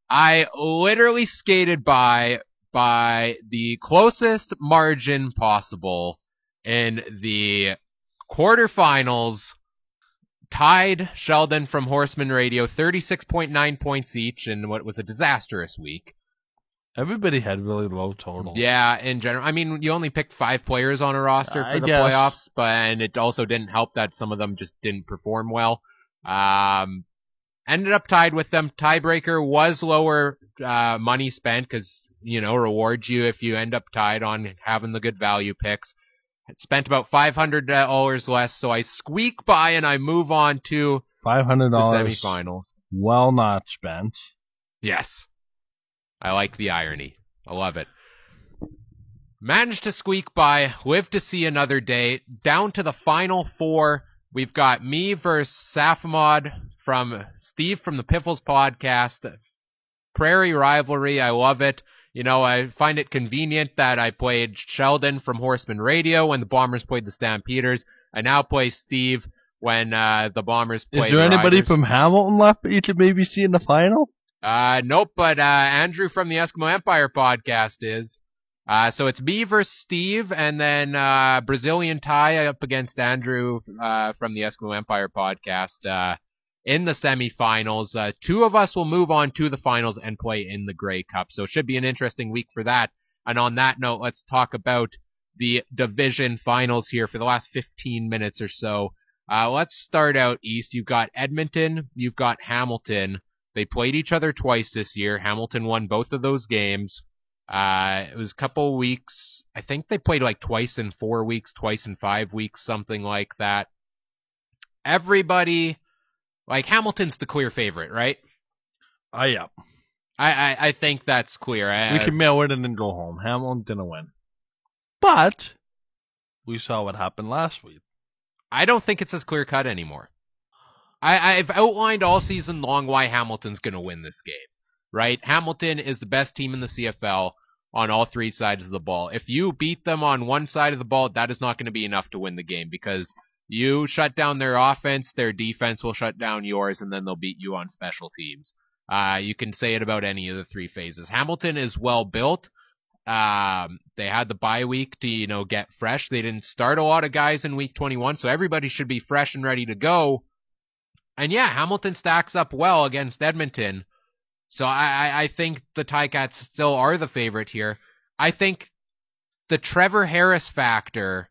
I literally skated by by the closest margin possible in the quarterfinals. Tied Sheldon from Horseman Radio 36.9 points each in what was a disastrous week. Everybody had really low total. Yeah, in general. I mean, you only picked five players on a roster I for the guess. playoffs, but and it also didn't help that some of them just didn't perform well. Um, ended up tied with them. Tiebreaker was lower uh, money spent because you know rewards you if you end up tied on having the good value picks. Spent about five hundred uh, dollars less, so I squeak by and I move on to Five hundred the dollars. semifinals. Well not spent. Yes. I like the irony. I love it. Managed to squeak by, live to see another day. Down to the final four. We've got me versus Safamod from Steve from the Piffles podcast. Prairie rivalry. I love it. You know, I find it convenient that I played Sheldon from Horseman Radio when the Bombers played the Stampeders. I now play Steve when uh, the Bombers play Is there the anybody Riders. from Hamilton left that you could maybe see in the final? Uh, nope, but uh, Andrew from the Eskimo Empire podcast is. Uh, so it's me versus Steve, and then uh, Brazilian tie up against Andrew uh, from the Eskimo Empire podcast uh, in the semifinals. Uh, two of us will move on to the finals and play in the Grey Cup. So it should be an interesting week for that. And on that note, let's talk about the division finals here for the last 15 minutes or so. Uh, let's start out east. You've got Edmonton, you've got Hamilton. They played each other twice this year. Hamilton won both of those games. Uh, it was a couple weeks. I think they played like twice in four weeks, twice in five weeks, something like that. Everybody, like Hamilton's the clear favorite, right? Ah, yeah. I, I, I think that's clear. I, We can mail it and then go home. Hamilton didn't win. But we saw what happened last week. I don't think it's as clear cut anymore. I, I've outlined all season long why Hamilton's going to win this game, right? Hamilton is the best team in the CFL on all three sides of the ball. If you beat them on one side of the ball, that is not going to be enough to win the game because you shut down their offense, their defense will shut down yours, and then they'll beat you on special teams. Uh, you can say it about any of the three phases. Hamilton is well built. Um, they had the bye week to, you know, get fresh. They didn't start a lot of guys in week 21, so everybody should be fresh and ready to go. And yeah, Hamilton stacks up well against Edmonton. So I, I, think the Ticats still are the favorite here. I think the Trevor Harris factor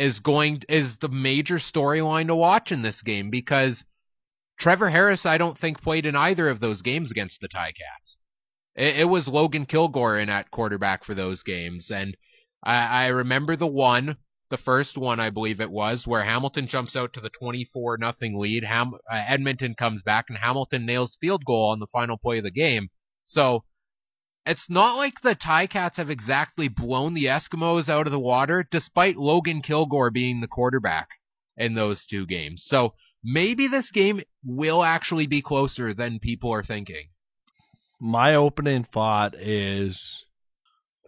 is going is the major storyline to watch in this game because Trevor Harris I don't think played in either of those games against the Ticats. It, it was Logan Kilgore in at quarterback for those games, and I, I remember the one, the first one I believe it was, where Hamilton jumps out to the 24 nothing lead. Ham, uh, Edmonton comes back and Hamilton nails field goal on the final play of the game. So it's not like the Ticats have exactly blown the Eskimos out of the water, despite Logan Kilgore being the quarterback in those two games. So maybe this game will actually be closer than people are thinking. My opening thought is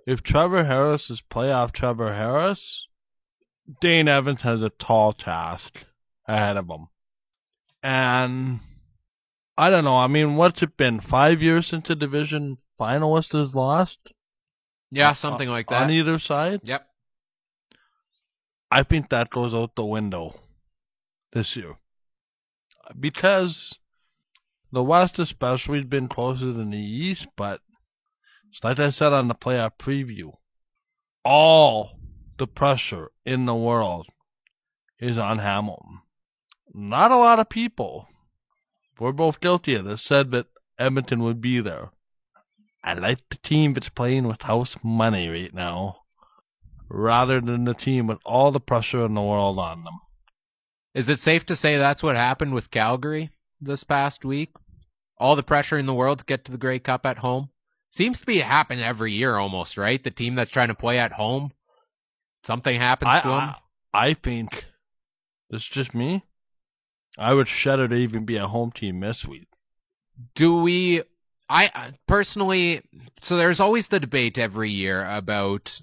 if Trevor Harris is playoff Trevor Harris, Dane Evans has a tall task ahead of him. And I don't know. I mean, what's it been? Five years since a division finalist is lost? Yeah, something like that. On either side? Yep. I think that goes out the window this year. Because the West especially has been closer than the East, but it's like I said on the playoff preview, all the pressure in the world is on Hamilton. Not a lot of people, we're both guilty of this, said that Edmonton would be there. I like the team that's playing with house money right now, rather than the team with all the pressure in the world on them. Is it safe to say that's what happened with Calgary this past week? All the pressure in the world to get to the Grey Cup at home? Seems to be happening every year almost, right? The team that's trying to play at home, something happens I, to them. I, I think it's just me. I would shudder to even be a home team this week. Do we? I personally, so there's always the debate every year about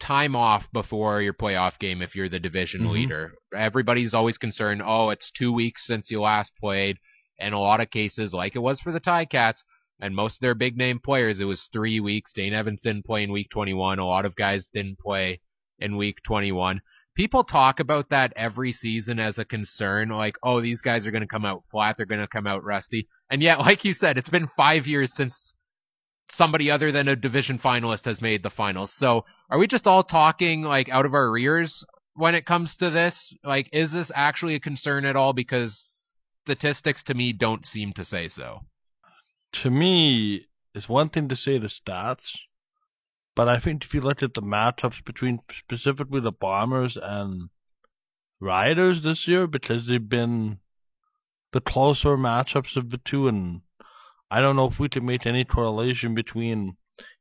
time off before your playoff game if you're the division Mhm. leader. Everybody's always concerned, oh, it's two weeks since you last played. In a lot of cases, like it was for the Ticats and most of their big name players, it was three weeks. Dane Evans didn't play in week 21. A lot of guys didn't play in week 21. People talk about that every season as a concern, like, oh, these guys are going to come out flat, they're going to come out rusty. And yet, like you said, it's been five years since somebody other than a division finalist has made the finals. So are we just all talking like out of our ears when it comes to this? Like, is this actually a concern at all? Because statistics to me don't seem to say so. To me, it's one thing to say the stats, but I think if you look at the matchups between specifically the Bombers and Riders this year, because they've been the closer matchups of the two, and I don't know if we can make any correlation between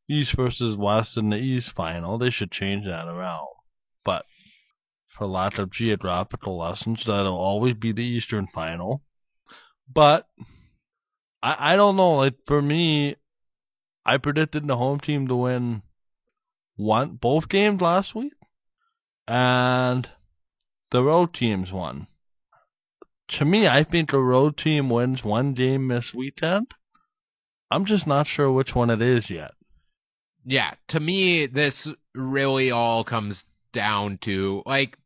East versus West in the East final. They should change that around. But for lack of geographical lessons, that'll always be the Eastern final. But I, I don't know. Like for me, I predicted the home team to win one both games last week, and the road teams won. To me, I think a road team wins one game this weekend. I'm just not sure which one it is yet. Yeah, to me, this really all comes down to like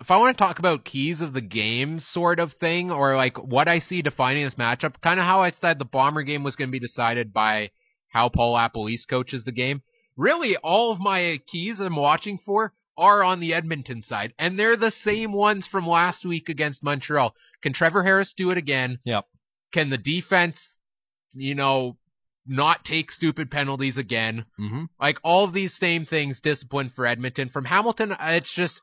if I want to talk about keys of the game sort of thing, or like what I see defining this matchup, kind of how I said the Bomber game was going to be decided by how Paul LaPolice coaches the game. Really, all of my keys I'm watching for are on the Edmonton side, and they're the same ones from last week against Montreal. Can Trevor Harris do it again? Yep. Can the defense, you know, not take stupid penalties again? Mm-hmm. Like all of these same things, discipline for Edmonton. From Hamilton, it's just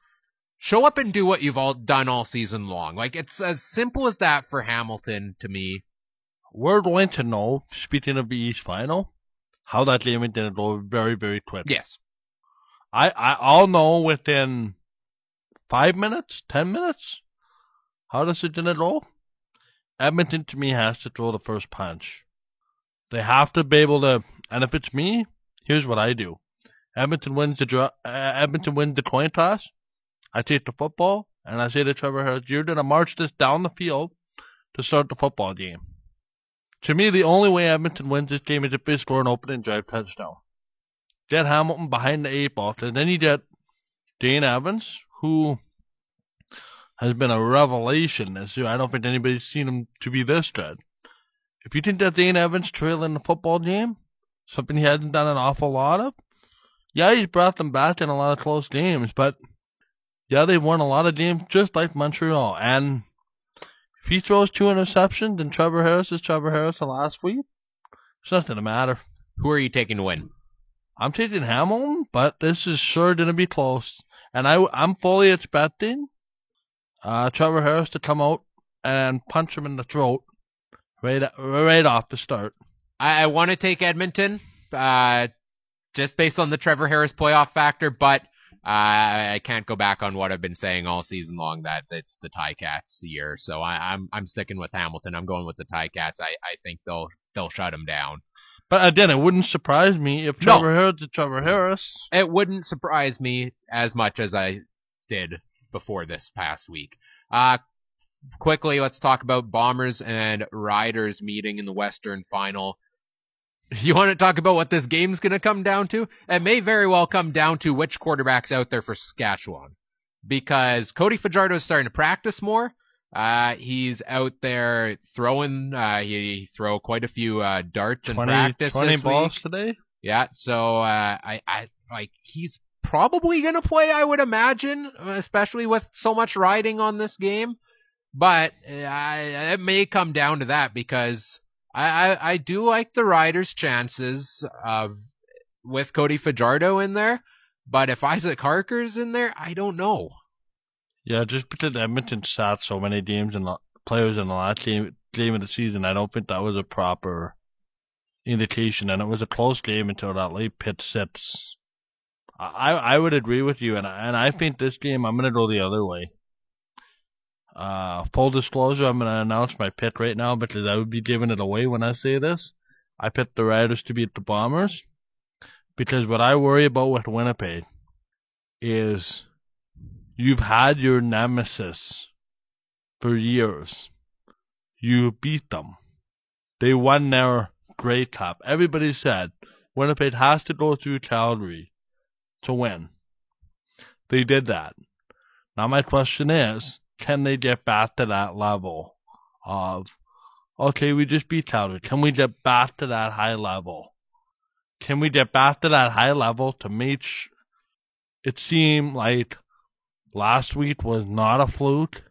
show up and do what you've all done all season long. Like it's as simple as that for Hamilton to me. We're going to know, speaking of the East Final, how that game didn't go very, very quick. Yes. I, I, I'll know within five minutes, ten minutes, how does it didn't go. Edmonton to me has to throw the first punch. They have to be able to, and if it's me, here's what I do. Edmonton wins the draw, uh, Edmonton wins the coin toss. I take the football and I say to Trevor Harris, "You're gonna march this down the field to start the football game." To me, the only way Edmonton wins this game is if they score an opening drive touchdown. Get Hamilton behind the eight ball, and then you get Dane Evans, who has been a revelation this year. I don't think anybody's seen him to be this good. If you think that Dane Evans trail in the football game, something he hasn't done an awful lot of, yeah, he's brought them back in a lot of close games, but yeah, they've won a lot of games just like Montreal. And if he throws two interceptions and Trevor Harris is Trevor Harris the last week, there's nothing to matter. Who are you taking to win? I'm taking Hamilton, but this is sure going to be close. And I, I'm fully expecting uh, Trevor Harris to come out and punch him in the throat right, right off the start. I, I want to take Edmonton, uh, just based on the Trevor Harris playoff factor, but uh, I can't go back on what I've been saying all season long that it's the Ticats year. So I, I'm I'm sticking with Hamilton. I'm going with the Ticats. I, I think they'll they'll shut him down. But again, it wouldn't surprise me if No. Trevor Harris is Trevor Harris. It wouldn't surprise me as much as I did before this past week. Uh, quickly, let's talk about Bombers and Riders meeting in the Western Final. You want to talk about what this game's going to come down to? It may very well come down to which quarterback's out there for Saskatchewan. Because Cody Fajardo is starting to practice more. Uh, he's out there throwing, uh, he throw quite a few, uh, darts in 20, practice 20 this balls today. Yeah, so uh, I, I like he's probably gonna play. I would imagine, especially with so much riding on this game. But uh, it may come down to that because I, I, I do like the Riders' chances with Cody Fajardo in there. But if Isaac Harker's in there, I don't know. Yeah, just because Edmonton sat so many games and uh, players in the last game game of the season, I don't think that was a proper indication. And it was a close game until that late pit sits. I I would agree with you, and I, and I think this game I'm gonna go the other way. Uh, full disclosure, I'm gonna announce my pick right now because I would be giving it away when I say this. I picked the Riders to beat the Bombers because what I worry about with Winnipeg is you've had your nemesis for years. You beat them. They won their Grey Cup. Everybody said Winnipeg has to go through Calgary to win. They did that. Now my question is, can they get back to that level of, okay, we just beat Calgary. Can we get back to that high level? Can we get back to that high level to make sh- it seem like last week was not a fluke?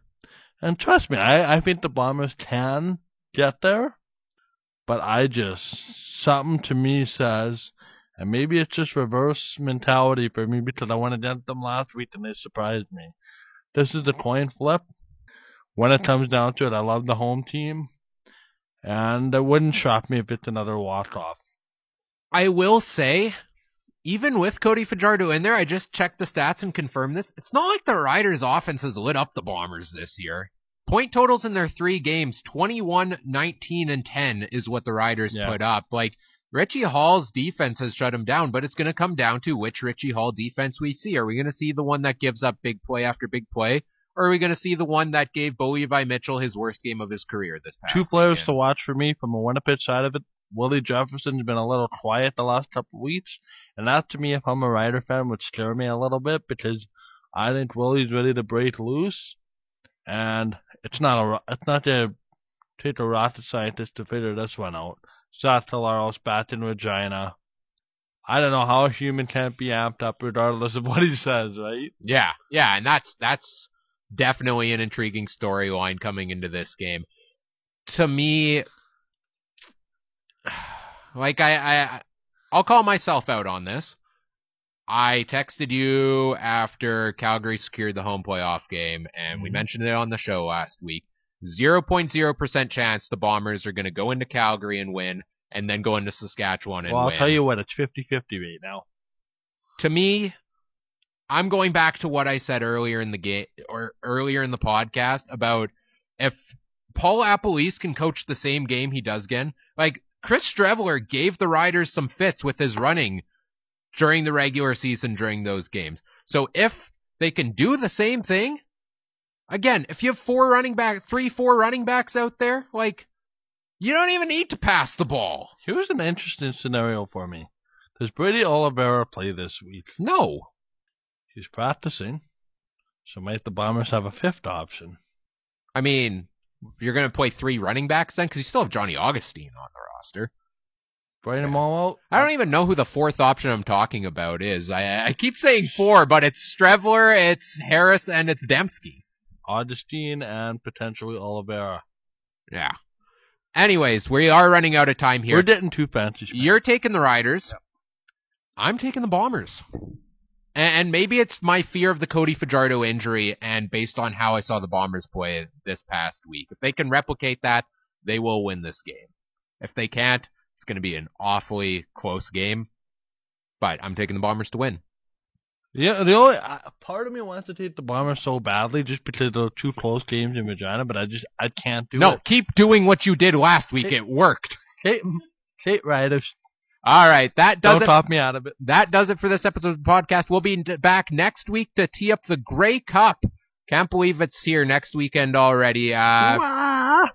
And trust me, I, I think the Bombers can get there, but I just, something to me says, and maybe it's just reverse mentality for me because I went against them last week and they surprised me. This is a coin flip. When it comes down to it, I love the home team, and it wouldn't shock me if it's another walk off. I will say, even with Cody Fajardo in there, I just checked the stats and confirmed this. It's not like the Riders' offense has lit up the Bombers this year. Point totals in their three games 21, 19, and 10 is what the Riders Yeah. put up. Like, Richie Hall's defense has shut him down, but it's going to come down to which Richie Hall defense we see. Are we going to see the one that gives up big play after big play? Or are we going to see the one that gave Bo Levi Mitchell his worst game of his career this past Two players weekend? to watch for me from a Winnipeg side of it. Willie Jefferson's been a little quiet the last couple of weeks, and that to me, if I'm a Rider fan, would scare me a little bit because I think Willie's ready to break loose, and it's not a it's not to take a rocket scientist to figure this one out. Zach Collaros back in Regina. I don't know how a human can't be amped up regardless of what he says, right? Yeah, yeah, and that's that's definitely an intriguing storyline coming into this game. To me, like I, I I'll call myself out on this. I texted you after Calgary secured the home playoff game, and we Mhm. mentioned it on the show last week. 0.0% chance the Bombers are going to go into Calgary and win, and then go into Saskatchewan and Well, I'll win. tell you what, it's 50-50 right now. to me, I'm going back to what I said earlier in the game or earlier in the podcast about if Paul LaPolice can coach the same game he does again. Like Chris Streveler gave the Riders some fits with his running during the regular season during those games. So if they can do the same thing, again, if you have four running back, three, four running backs out there, like you don't even need to pass the ball. Here's an interesting scenario for me. Does Brady Oliveira play this week? No. He's practicing. So might the Bombers have a fifth option? I mean, you're going to play three running backs then? Because you still have Johnny Augustine on the roster. Bring them all out? I don't even know who the fourth option I'm talking about is. I, I keep saying four, but it's Streveler, it's Harris, and it's Demski. Augustine and potentially Oliveira. Yeah. Anyways, we are running out of time here. We're getting too fancy. You're taking the Riders. I'm taking the Bombers. And, and maybe it's my fear of the Cody Fajardo injury and based on how I saw the Bombers play this past week. If they can replicate that, they will win this game. If they can't, it's going to be an awfully close game. But I'm taking the Bombers to win. Yeah, the only uh, part of me wants to take the Bombers so badly just because they're two close games in Regina, but I just I can't do no, it. No, keep doing what you did last week. It worked. Kate, Kate Riders, All right, that does don't it. talk me out of it. that does it for this episode of the podcast. We'll be back next week to tee up the Grey Cup. Can't believe it's here next weekend already. Uh,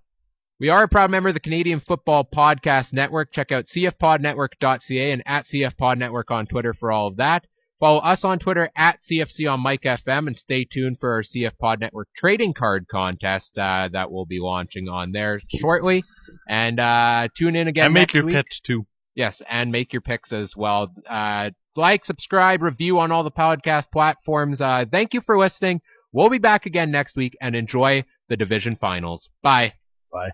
we are a proud member of the Canadian Football Podcast Network. Check out cfpodnetwork.ca and at cfpodnetwork on Twitter for all of that. Follow us on Twitter at CFC on Mike FM and stay tuned for our CF Pod Network trading card contest uh, that will be launching on there shortly. And uh, tune in again and make next your week. picks too. Yes, and make your picks as well. Uh, like, subscribe, review on all the podcast platforms. Uh, thank you for listening. We'll be back again next week and enjoy the division finals. Bye. Bye.